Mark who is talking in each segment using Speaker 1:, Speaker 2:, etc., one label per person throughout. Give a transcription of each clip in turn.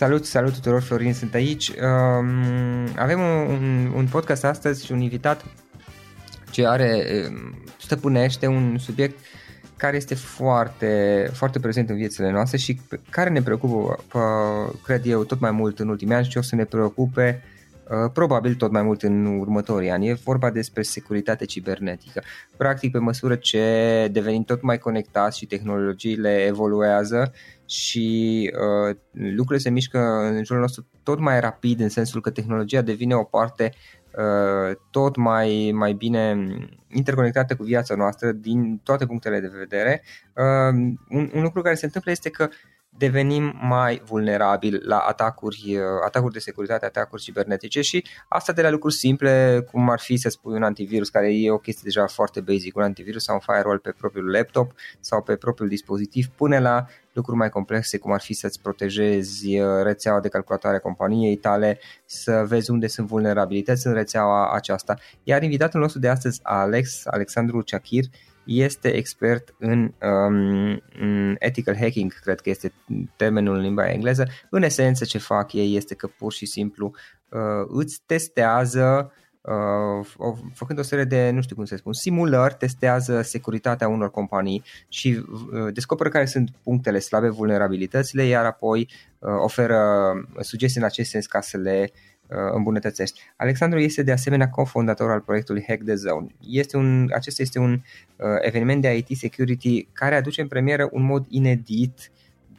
Speaker 1: Salut, salut tuturor, Florin sunt aici. Um, avem un, un podcast astăzi și un invitat ce are, um, stăpânește un subiect care este foarte, foarte prezent în viețile noastre și care ne preocupă, cred eu, tot mai mult în ultimii ani și o să ne preocupe uh, probabil tot mai mult în următorii ani. E vorba despre securitate cibernetică. Practic, pe măsură ce devenim tot mai conectați și tehnologiile evoluează, și uh, lucrurile se mișcă în jurul nostru tot mai rapid în sensul că tehnologia devine o parte uh, tot mai, mai bine interconectată cu viața noastră din toate punctele de vedere. Uh, un, un lucru care se întâmplă este că devenim mai vulnerabili la atacuri, uh, atacuri de securitate, atacuri cibernetice și asta de la lucruri simple, cum ar fi să spui un antivirus, care e o chestie deja foarte basic, un antivirus sau un firewall pe propriul laptop sau pe propriul dispozitiv, până la lucruri mai complexe, cum ar fi să-ți protejezi uh, rețeaua de calculatoare a companiei tale, să vezi unde sunt vulnerabilități în rețeaua aceasta. Iar invitatul nostru de astăzi, Alex, Alexandru Chakir, este expert în, um, în ethical hacking, cred că este termenul în limba engleză. În esență ce fac ei este că pur și simplu uh, îți testează uh, făcând o serie de, nu știu cum să spun, simulări, testează securitatea unor companii și uh, descoperă care sunt punctele slabe, vulnerabilitățile, iar apoi uh, oferă sugestii în acest sens ca să le uh, îmbunătățești. Alexandru este de asemenea cofondator al proiectului Hack the Zone. Este un, acesta este un uh, eveniment de IT security care aduce în premieră un mod inedit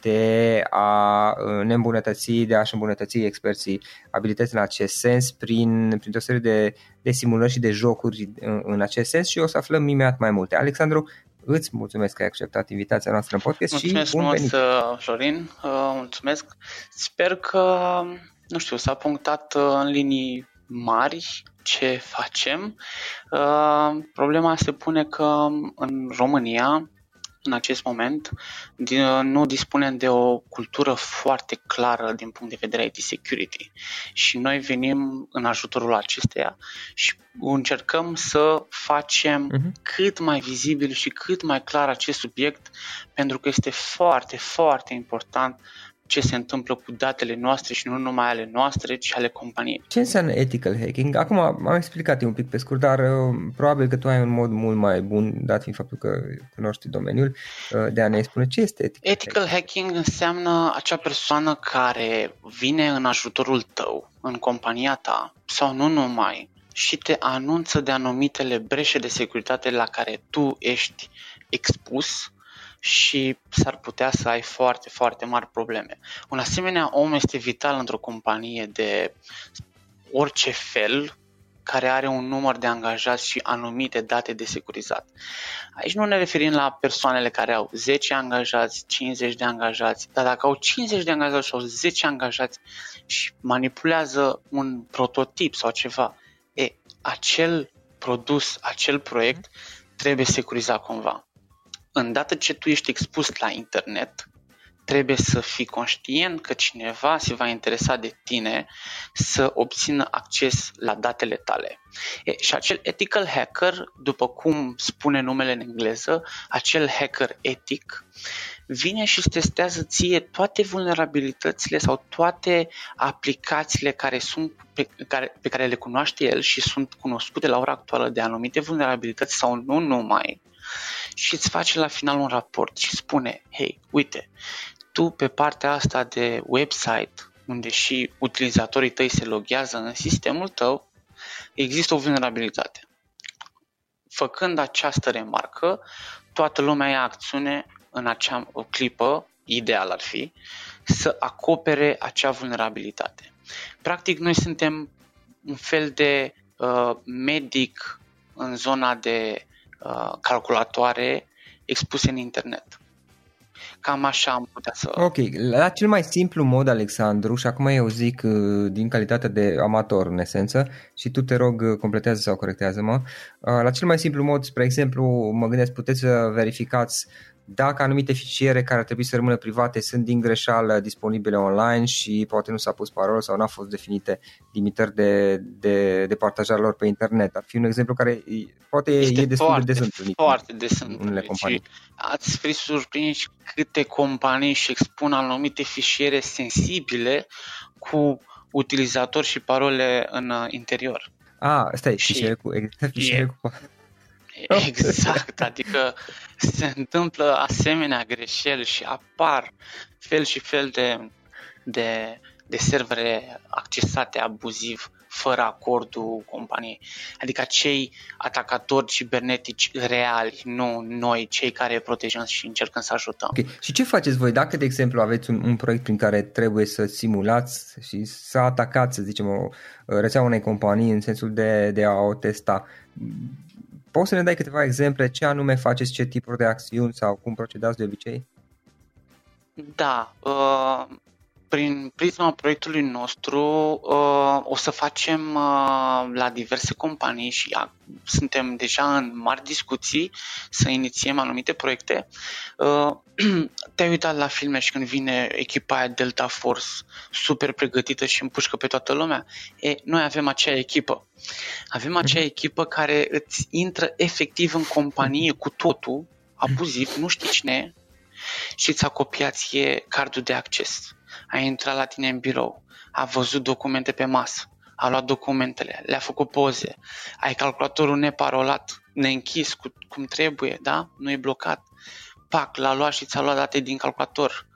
Speaker 1: de a uh, ne îmbunătăți, de a-și îmbunătăți experții abilități în acest sens prin, printr-o serie de, de simulări și de jocuri în, în acest sens și o să aflăm imediat mai multe. Alexandru, îți mulțumesc că ai acceptat invitația noastră în podcast
Speaker 2: mulțumesc
Speaker 1: și bun
Speaker 2: frumos,
Speaker 1: venit.
Speaker 2: Uh, Florin, uh, mulțumesc. Sper că, nu știu, s-a punctat în linii mari ce facem. Problema se pune că în România în acest moment nu dispunem de o cultură foarte clară din punct de vedere IT security și noi venim în ajutorul acesteia și încercăm să facem uh-huh. cât mai vizibil și cât mai clar acest subiect pentru că este foarte, foarte important ce se întâmplă cu datele noastre și nu numai ale noastre, ci ale companiei.
Speaker 1: Ce înseamnă ethical hacking? Acum am explicat un pic pe scurt, dar uh, probabil că tu ai un mod mult mai bun, dat fiind faptul că cunoști domeniul, uh, de a ne spune ce este ethical,
Speaker 2: ethical hacking. hacking înseamnă acea persoană care vine în ajutorul tău, în compania ta, sau nu numai, și te anunță de anumitele breșe de securitate la care tu ești expus și s-ar putea să ai foarte, foarte mari probleme. Un asemenea om este vital într-o companie de orice fel care are un număr de angajați și anumite date de securizat. Aici nu ne referim la persoanele care au 10 angajați, 50 de angajați, dar dacă au 50 de angajați sau 10 angajați și manipulează un prototip sau ceva, e, acel produs, acel proiect trebuie securizat cumva îndată ce tu ești expus la internet, trebuie să fii conștient că cineva se va interesa de tine să obțină acces la datele tale. E, și acel ethical hacker, după cum spune numele în engleză, acel hacker etic, vine și testează ție toate vulnerabilitățile sau toate aplicațiile care sunt pe care, pe care le cunoaște el și sunt cunoscute la ora actuală de anumite vulnerabilități sau nu numai și îți face la final un raport și spune, hei, uite, tu pe partea asta de website, unde și utilizatorii tăi se loghează în sistemul tău, există o vulnerabilitate. Făcând această remarcă, toată lumea ia acțiune în acea clipă, ideal ar fi, să acopere acea vulnerabilitate. Practic, noi suntem un fel de uh, medic în zona de Uh, calculatoare expuse în internet. Cam așa am putea să...
Speaker 1: Ok, la cel mai simplu mod, Alexandru, și acum eu zic uh, din calitate de amator în esență și tu te rog uh, completează sau corectează-mă, la cel mai simplu mod, spre exemplu, mă gândesc, puteți să verificați dacă anumite fișiere care ar trebui să rămână private sunt din greșeală disponibile online și poate nu s-a pus parolă sau nu au fost definite limitări de, de, de partajare lor pe internet. Ar fi un exemplu care poate
Speaker 2: este
Speaker 1: e destul
Speaker 2: foarte,
Speaker 1: de des întâlnit
Speaker 2: foarte des în unele companii. Ați fi surprinși câte companii și expun anumite fișiere sensibile cu utilizatori și parole în uh, interior.
Speaker 1: Ah, stai, și fișiere cu, exact, fișiere cu
Speaker 2: Exact, adică se întâmplă asemenea greșeli și apar fel și fel de, de, de servere accesate abuziv fără acordul companiei. Adică cei atacatori cibernetici reali, nu noi, cei care protejăm și încercăm să ajutăm.
Speaker 1: Okay. Și ce faceți voi dacă, de exemplu, aveți un, un proiect prin care trebuie să simulați și să atacați, să zicem, o rețea unei companii în sensul de, de a o testa? Poți să ne dai câteva exemple ce anume faceți, ce tipuri de acțiuni sau cum procedați de obicei?
Speaker 2: Da, uh, prin prisma proiectului nostru uh, o să facem uh, la diverse companii și suntem deja în mari discuții să inițiem anumite proiecte. Te-ai uitat la filme și când vine echipa aia Delta Force super pregătită și împușcă pe toată lumea? E, noi avem acea echipă. Avem acea mhm. echipă care îți intră efectiv în companie cu totul, abuziv, nu știi cine e, și îți a copiat ție cardul de acces a intrat la tine în birou, a văzut documente pe masă, a luat documentele, le-a făcut poze, ai calculatorul neparolat, neînchis cu, cum trebuie, da? Nu e blocat. Pac, l-a luat și ți-a luat date din calculator.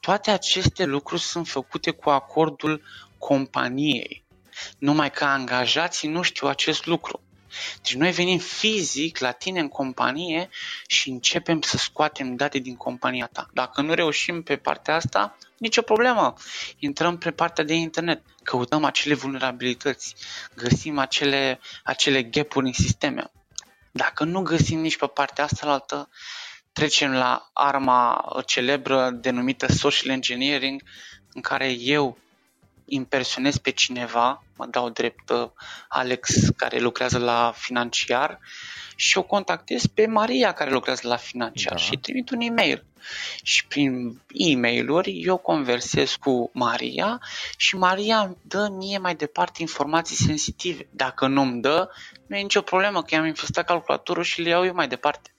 Speaker 2: Toate aceste lucruri sunt făcute cu acordul companiei. Numai că angajații nu știu acest lucru. Deci noi venim fizic la tine în companie și începem să scoatem date din compania ta. Dacă nu reușim pe partea asta, nicio problemă. Intrăm pe partea de internet, căutăm acele vulnerabilități, găsim acele, acele gap-uri în sisteme. Dacă nu găsim nici pe partea asta altă, trecem la arma celebră denumită social engineering, în care eu impersonez pe cineva, mă dau drept uh, Alex care lucrează la financiar și o contactez pe Maria care lucrează la financiar da. și trimit un e-mail. Și prin e-mail-uri eu conversez cu Maria și Maria îmi dă mie mai departe informații sensitive. Dacă nu îmi dă, nu e nicio problemă că i-am infestat calculatorul și le iau eu mai departe.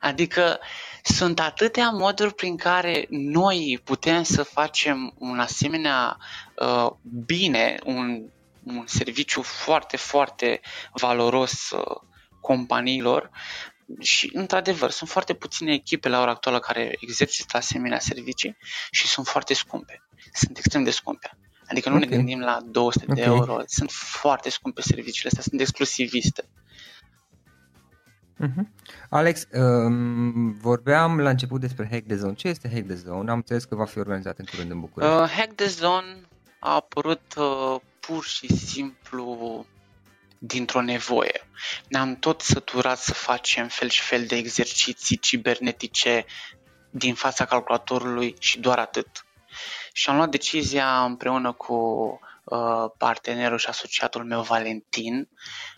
Speaker 2: Adică sunt atâtea moduri prin care noi putem să facem un asemenea uh, bine, un, un serviciu foarte, foarte valoros uh, companiilor și, într-adevăr, sunt foarte puține echipe la ora actuală care exercită asemenea servicii și sunt foarte scumpe. Sunt extrem de scumpe. Adică nu okay. ne gândim la 200 okay. de euro, sunt foarte scumpe serviciile astea, sunt exclusiviste.
Speaker 1: Uh-huh. Alex, um, vorbeam la început despre Hack the Zone. Ce este Hack the Zone? Am înțeles că va fi organizat în curând în București.
Speaker 2: Uh, Hack the Zone a apărut uh, pur și simplu dintr-o nevoie. Ne-am tot săturat să facem fel și fel de exerciții cibernetice din fața calculatorului și doar atât. Și am luat decizia împreună cu uh, partenerul și asociatul meu Valentin,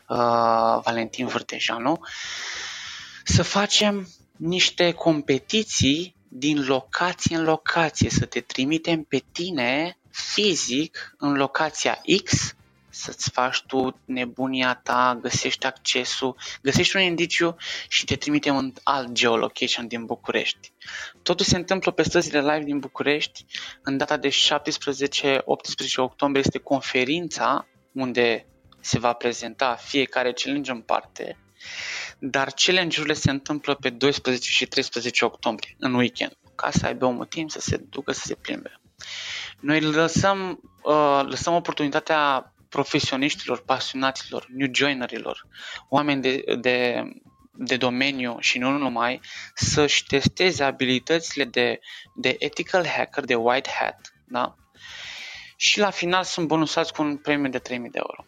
Speaker 2: uh, Valentin Vârtejanu, să facem niște competiții din locație în locație, să te trimitem pe tine fizic în locația X să-ți faci tu nebunia ta, găsești accesul, găsești un indiciu și te trimitem în alt geolocation din București. Totul se întâmplă pe străzile live din București. În data de 17-18 octombrie este conferința unde se va prezenta fiecare challenge în parte, dar challenge-urile se întâmplă pe 12 și 13 octombrie, în weekend, ca să aibă un timp să se ducă să se plimbe. Noi lăsăm, uh, lăsăm oportunitatea profesioniștilor, pasionaților, new joinerilor, oameni de, de, de domeniu și nu numai, să-și testeze abilitățile de, de ethical hacker, de white hat, da? și la final sunt bonusați cu un premiu de 3000 de euro.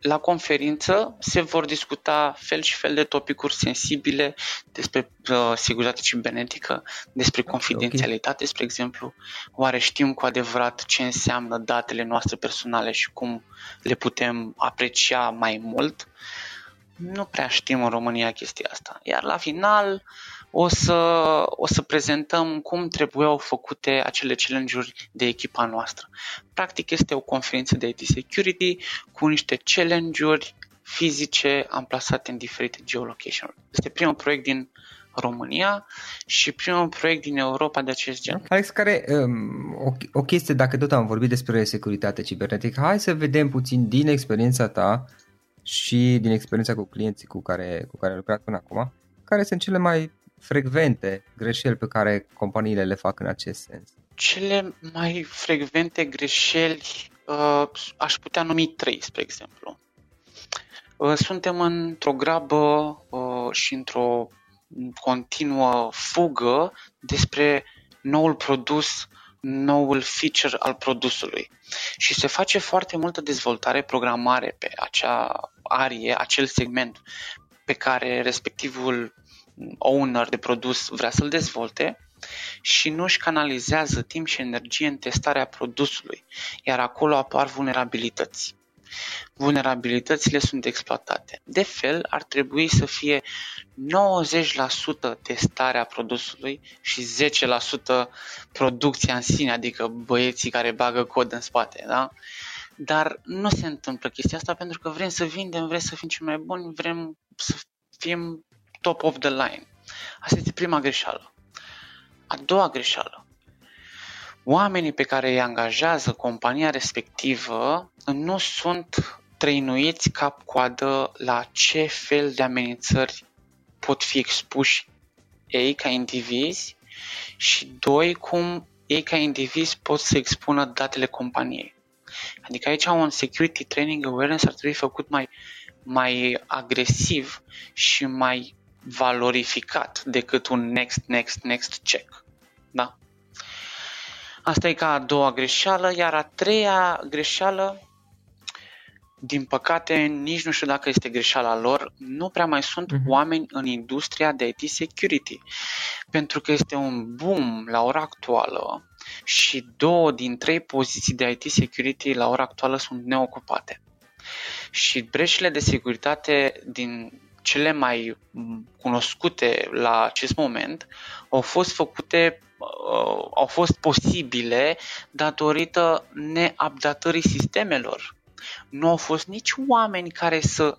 Speaker 2: La conferință se vor discuta fel și fel de topicuri sensibile despre uh, securitate cibernetică, despre confidențialitate, okay. spre exemplu. Oare știm cu adevărat ce înseamnă datele noastre personale și cum le putem aprecia mai mult? Nu prea știm în România chestia asta. Iar la final, uh, o să, o să prezentăm cum trebuiau făcute acele challenge-uri de echipa noastră. Practic este o conferință de IT Security cu niște challenge-uri fizice amplasate în diferite geolocation Este primul proiect din România și primul proiect din Europa de acest gen.
Speaker 1: Alex, care um, o, o chestie, dacă tot am vorbit despre securitate cibernetică, hai să vedem puțin din experiența ta și din experiența cu clienții cu care, cu care ai lucrat până acum, care sunt cele mai frecvente greșeli pe care companiile le fac în acest sens?
Speaker 2: Cele mai frecvente greșeli uh, aș putea numi trei, spre exemplu. Uh, suntem într-o grabă uh, și într-o continuă fugă despre noul produs, noul feature al produsului. Și se face foarte multă dezvoltare, programare pe acea arie, acel segment pe care respectivul owner de produs vrea să-l dezvolte, și nu își canalizează timp și energie în testarea produsului, iar acolo apar vulnerabilități. Vulnerabilitățile sunt exploatate. De fel, ar trebui să fie 90% testarea produsului și 10% producția în sine, adică băieții care bagă cod în spate. Da? Dar nu se întâmplă chestia asta pentru că vrem să vindem, vrem să fim cei mai buni, vrem să fim top of the line. Asta este prima greșeală. A doua greșeală. Oamenii pe care îi angajează compania respectivă nu sunt trăinuiți cap-coadă la ce fel de amenințări pot fi expuși ei ca indivizi și doi, cum ei ca indivizi pot să expună datele companiei. Adică aici un security training awareness ar trebui făcut mai, mai agresiv și mai valorificat decât un next, next, next check. Da? Asta e ca a doua greșeală, iar a treia greșeală, din păcate, nici nu știu dacă este greșeala lor, nu prea mai sunt uh-huh. oameni în industria de IT security, pentru că este un boom la ora actuală și două din trei poziții de IT security la ora actuală sunt neocupate. Și breșile de securitate din cele mai cunoscute la acest moment au fost făcute uh, au fost posibile datorită neupdatării sistemelor. Nu au fost nici oameni care să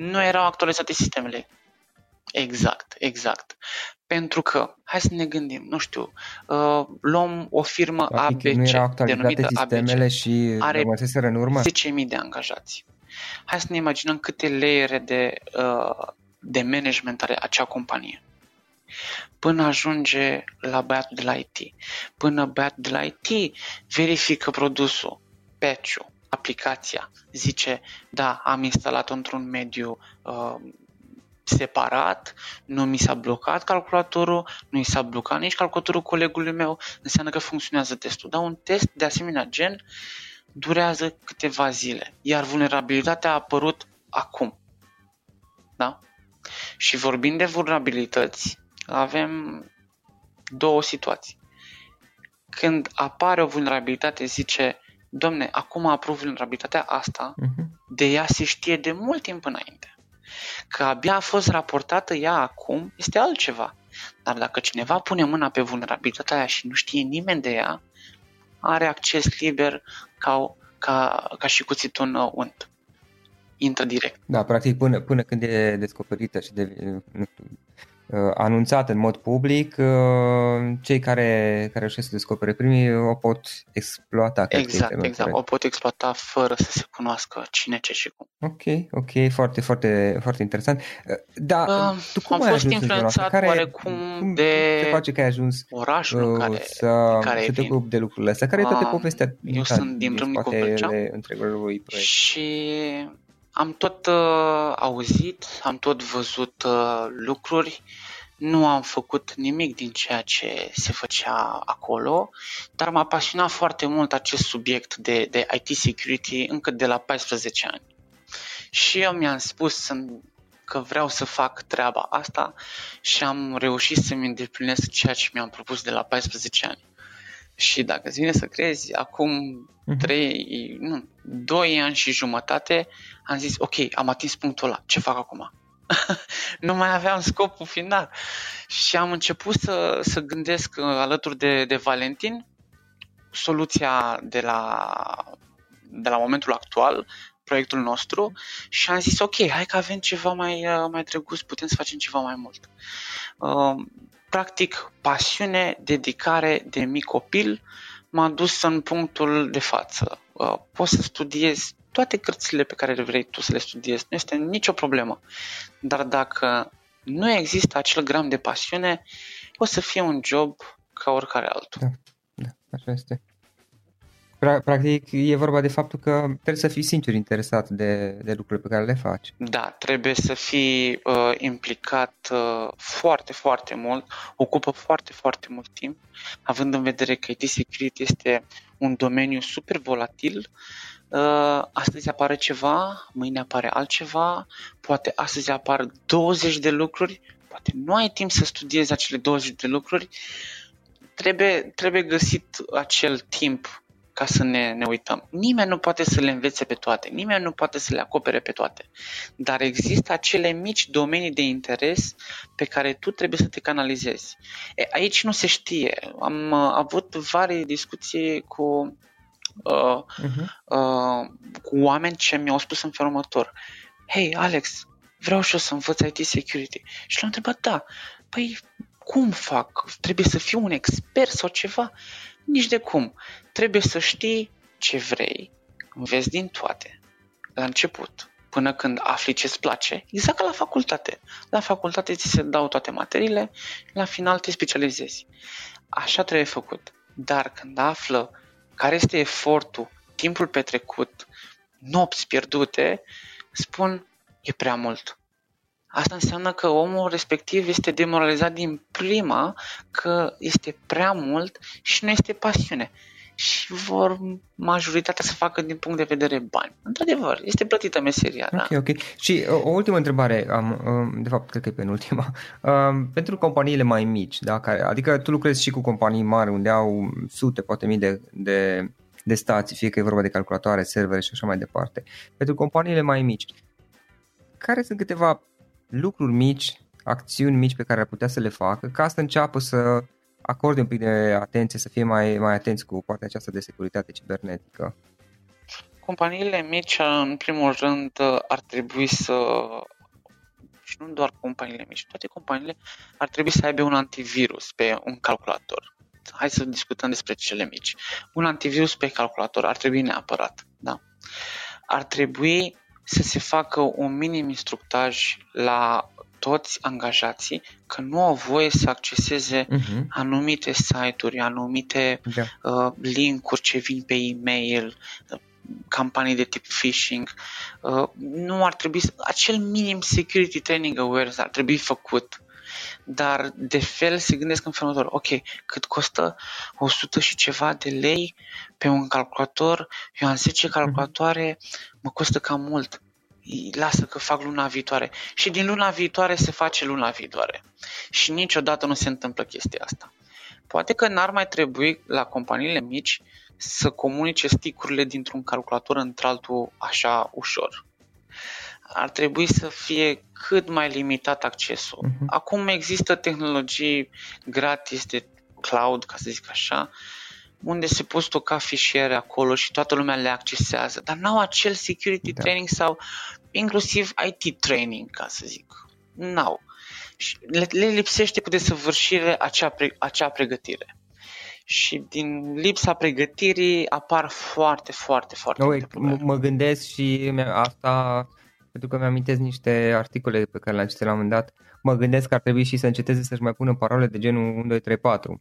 Speaker 2: nu erau actualizate sistemele. Exact, exact. Pentru că, hai să ne gândim, nu știu, uh, luăm o firmă
Speaker 1: Practic,
Speaker 2: ABC,
Speaker 1: nu erau actualizate
Speaker 2: denumită
Speaker 1: sistemele
Speaker 2: ABC,
Speaker 1: și
Speaker 2: are
Speaker 1: rămăseseră în urmă?
Speaker 2: 10.000 de angajați. Hai să ne imaginăm câte layere de, uh, de management are acea companie. Până ajunge la băiatul de la IT. Până băiatul de la IT verifică produsul, patch-ul, aplicația, zice, da, am instalat într-un mediu uh, separat, nu mi s-a blocat calculatorul, nu mi s-a blocat nici calculatorul colegului meu, înseamnă că funcționează testul. Dar un test de asemenea gen durează câteva zile, iar vulnerabilitatea a apărut acum. Da? Și vorbind de vulnerabilități, avem două situații. Când apare o vulnerabilitate, zice, domne, acum aprov vulnerabilitatea asta, uh-huh. de ea se știe de mult timp înainte. Că abia a fost raportată ea acum, este altceva. Dar dacă cineva pune mâna pe vulnerabilitatea aia și nu știe nimeni de ea, are acces liber ca, ca, ca și cuțitul în unt. Intră direct.
Speaker 1: Da, practic până, până când e descoperită și de, nu știu, Uh, anunțat în mod public, uh, cei care, care reușesc să descopere primii o pot exploata.
Speaker 2: Exact, exact. O pot exploata fără să se cunoască cine, ce și cum.
Speaker 1: Ok, ok, foarte, foarte, foarte interesant. Uh, da, uh, tu cum
Speaker 2: am
Speaker 1: ai
Speaker 2: fost
Speaker 1: ajuns
Speaker 2: influențat
Speaker 1: care,
Speaker 2: oarecum
Speaker 1: cum
Speaker 2: de
Speaker 1: te face că ai ajuns
Speaker 2: orașul în care,
Speaker 1: să,
Speaker 2: care
Speaker 1: să te
Speaker 2: vin.
Speaker 1: ocupi de lucrurile astea? Care e toată povestea
Speaker 2: Eu sunt din Râmnicu Vâlcea
Speaker 1: întregului proiect?
Speaker 2: Și am tot uh, auzit, am tot văzut uh, lucruri, nu am făcut nimic din ceea ce se făcea acolo, dar m-a pasionat foarte mult acest subiect de, de IT security încă de la 14 ani. Și eu mi-am spus că vreau să fac treaba asta și am reușit să-mi îndeplinesc ceea ce mi-am propus de la 14 ani. Și dacă îți vine să crezi, acum 3, nu, 2 ani și jumătate am zis, ok, am atins punctul ăla, ce fac acum? nu mai aveam scopul final. Și am început să, să gândesc uh, alături de, de Valentin soluția de la, de la momentul actual, proiectul nostru și am zis ok, hai că avem ceva mai, uh, mai drăguț, putem să facem ceva mai mult. Uh, practic, pasiune, dedicare de mic copil m-a dus în punctul de față. Pot să studiez toate cărțile pe care le vrei tu să le studiezi, nu este nicio problemă. Dar dacă nu există acel gram de pasiune, o să fie un job ca oricare altul. Da.
Speaker 1: Da, așa este. Practic, e vorba de faptul că trebuie să fii sincer interesat de, de lucrurile pe care le faci.
Speaker 2: Da, trebuie să fii uh, implicat uh, foarte, foarte mult, ocupă foarte, foarte mult timp, având în vedere că IT security este un domeniu super volatil. Uh, astăzi apare ceva, mâine apare altceva, poate astăzi apar 20 de lucruri, poate nu ai timp să studiezi acele 20 de lucruri. Trebuie, trebuie găsit acel timp ca să ne, ne uităm. Nimeni nu poate să le învețe pe toate, nimeni nu poate să le acopere pe toate, dar există acele mici domenii de interes pe care tu trebuie să te canalizezi. E, aici nu se știe. Am uh, avut vari discuții cu, uh, uh-huh. uh, cu oameni ce mi-au spus în felul următor. Hei, Alex, vreau și eu să învăț IT security. Și l-am întrebat, da, păi cum fac? Trebuie să fiu un expert sau ceva? Nici de cum. Trebuie să știi ce vrei, înveți din toate, la început, până când afli ce-ți place, exact ca la facultate. La facultate ți se dau toate materiile, la final te specializezi. Așa trebuie făcut. Dar când află care este efortul, timpul petrecut, nopți pierdute, spun, e prea mult. Asta înseamnă că omul respectiv este demoralizat din prima că este prea mult și nu este pasiune. Și vor majoritatea să facă din punct de vedere bani. Într-adevăr, este plătită meseria.
Speaker 1: Ok,
Speaker 2: da?
Speaker 1: ok. Și uh, o ultimă întrebare, am, um, de fapt, cred că e penultima. Um, pentru companiile mai mici, da, care, adică tu lucrezi și cu companii mari unde au sute, poate mii de, de, de stații, fie că e vorba de calculatoare, servere și așa mai departe. Pentru companiile mai mici, care sunt câteva lucruri mici, acțiuni mici pe care ar putea să le facă ca să înceapă să acorde un pic de atenție, să fie mai, mai atenți cu partea aceasta de securitate cibernetică?
Speaker 2: Companiile mici, în primul rând, ar trebui să și nu doar companiile mici, toate companiile ar trebui să aibă un antivirus pe un calculator. Hai să discutăm despre cele mici. Un antivirus pe calculator ar trebui neapărat, da. Ar trebui să se facă un minim instructaj la toți angajații că nu au voie să acceseze uh-huh. anumite site-uri, anumite yeah. Da. uh, link-uri ce vin pe e-mail, uh, campanii de tip phishing. Uh, nu ar trebui, acel minim security training awareness ar trebui făcut dar de fel se gândesc în felul următor, ok, cât costă 100 și ceva de lei pe un calculator, eu am 10 mhm. calculatoare, mă costă cam mult, lasă că fac luna viitoare. Și din luna viitoare se face luna viitoare. Și niciodată nu se întâmplă chestia asta. Poate că n-ar mai trebui la companiile mici să comunice sticurile dintr-un calculator într-altul așa ușor ar trebui să fie cât mai limitat accesul. Uh-huh. Acum există tehnologii gratis de cloud, ca să zic așa, unde se pot stoca fișiere acolo și toată lumea le accesează, dar n-au acel security da. training sau inclusiv IT training, ca să zic. N-au. Și le, le lipsește cu desăvârșire acea, pre, acea pregătire. Și din lipsa pregătirii apar foarte, foarte, foarte
Speaker 1: multe probleme. Mă gândesc și asta pentru că mi-amintesc niște articole pe care le-am citit la un moment dat, mă gândesc că ar trebui și să înceteze să-și mai pună parole de genul 1, 2, 3, 4.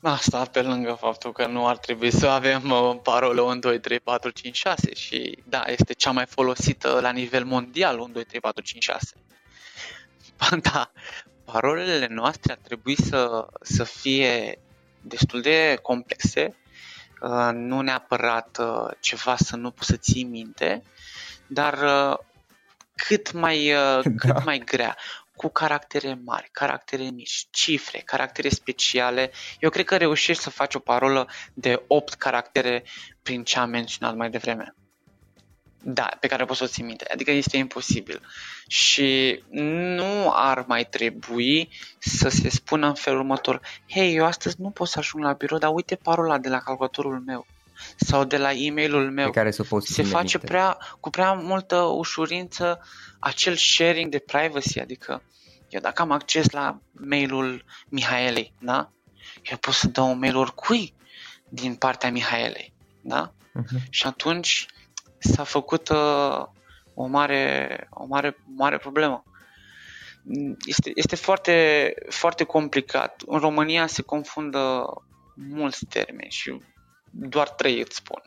Speaker 2: Asta pe lângă faptul că nu ar trebui să avem uh, parole 1, 2, 3, 4, 5, 6 și da, este cea mai folosită la nivel mondial 1, 2, 3, 4, 5, 6. Da, parolele noastre ar trebui să, să fie destul de complexe, uh, nu neapărat uh, ceva să nu poți să ții minte, dar uh, cât mai, uh, da. cât mai grea, cu caractere mari, caractere mici, cifre, caractere speciale. Eu cred că reușești să faci o parolă de 8 caractere prin ce am menționat mai devreme. Da, pe care poți să o ții minte. Adică este imposibil. Și nu ar mai trebui să se spună în felul următor Hei, eu astăzi nu pot să ajung la birou, dar uite parola de la calculatorul meu sau de la e-mailul meu.
Speaker 1: Pe care să
Speaker 2: se face prea, cu prea multă ușurință acel sharing de privacy, adică eu dacă am acces la mailul Mihaelei, da? Eu pot să dau un mail oricui din partea Mihaelei, da? Uh-huh. Și atunci s-a făcut uh, o mare, o mare, mare problemă. Este, este foarte, foarte complicat. În România se confundă mulți termeni și doar trei îți spun.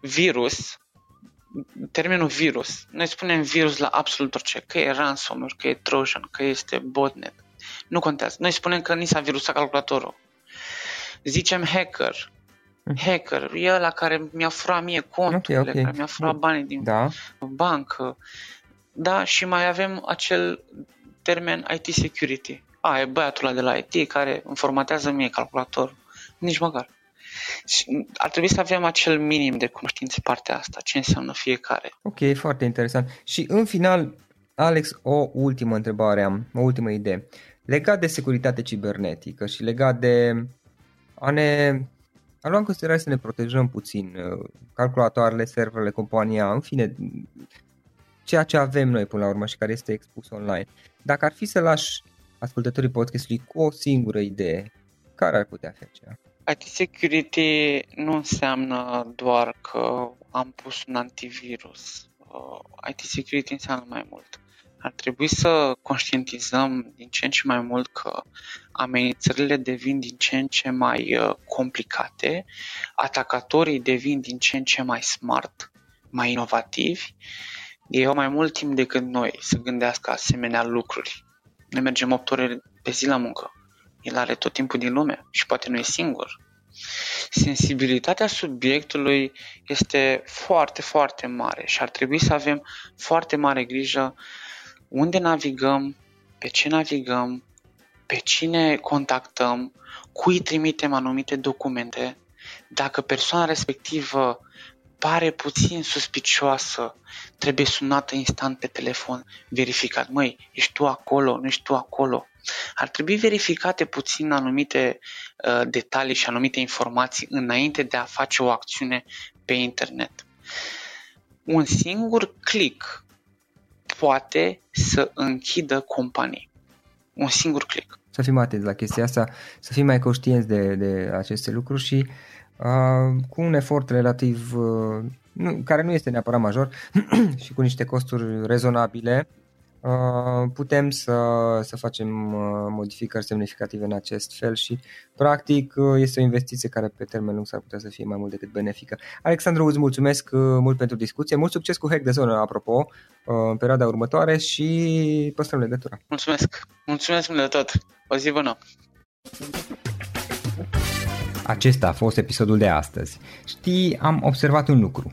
Speaker 2: Virus, termenul virus. Noi spunem virus la absolut orice, că e ransomware, că e Trojan, că este botnet. Nu contează. Noi spunem că ni s-a virusat calculatorul. Zicem hacker. Mm. Hacker, e ăla care mi-a furat mie conturile, okay, okay. care mi-a furat banii din da. bancă. Da, și mai avem acel termen IT security. A, e băiatul ăla de la IT care îmi formatează mie calculatorul. Nici măcar. Ar trebui să avem acel minim de cunoștințe partea asta, ce înseamnă fiecare.
Speaker 1: Ok, foarte interesant. Și în final, Alex, o ultimă întrebare am, o ultimă idee. Legat de securitate cibernetică și legat de a ne a lua în considerare să ne protejăm puțin uh, calculatoarele, serverele, compania, în fine, ceea ce avem noi până la urmă și care este expus online. Dacă ar fi să lași ascultătorii podcastului cu o singură idee, care ar putea fi aceea?
Speaker 2: IT security nu înseamnă doar că am pus un antivirus. Uh, IT security înseamnă mai mult. Ar trebui să conștientizăm din ce în ce mai mult că amenințările devin din ce în ce mai uh, complicate, atacatorii devin din ce în ce mai smart, mai inovativi. Ei au mai mult timp decât noi să gândească asemenea lucruri. Ne mergem 8 ore pe zi la muncă. El are tot timpul din lume și poate nu e singur. Sensibilitatea subiectului este foarte, foarte mare și ar trebui să avem foarte mare grijă unde navigăm, pe ce navigăm, pe cine contactăm, cui trimitem anumite documente, dacă persoana respectivă pare puțin suspicioasă, trebuie sunată instant pe telefon, verificat, măi, ești tu acolo, nu ești tu acolo. Ar trebui verificate puțin anumite uh, detalii și anumite informații înainte de a face o acțiune pe internet. Un singur click poate să închidă companii. Un singur click.
Speaker 1: Să fim atenți la chestia asta, să fim mai conștienți de, de aceste lucruri și uh, cu un efort relativ, uh, nu, care nu este neapărat major și cu niște costuri rezonabile, Uh, putem să, să facem uh, modificări semnificative în acest fel și practic uh, este o investiție care pe termen lung s-ar putea să fie mai mult decât benefică. Alexandru, îți mulțumesc mult pentru discuție, mult succes cu Hack de Zonă, apropo, în perioada următoare și păstrăm legătura.
Speaker 2: Mulțumesc, mulțumesc mult de tot, o zi bună!
Speaker 1: Acesta a fost episodul de astăzi. Știi, am observat un lucru.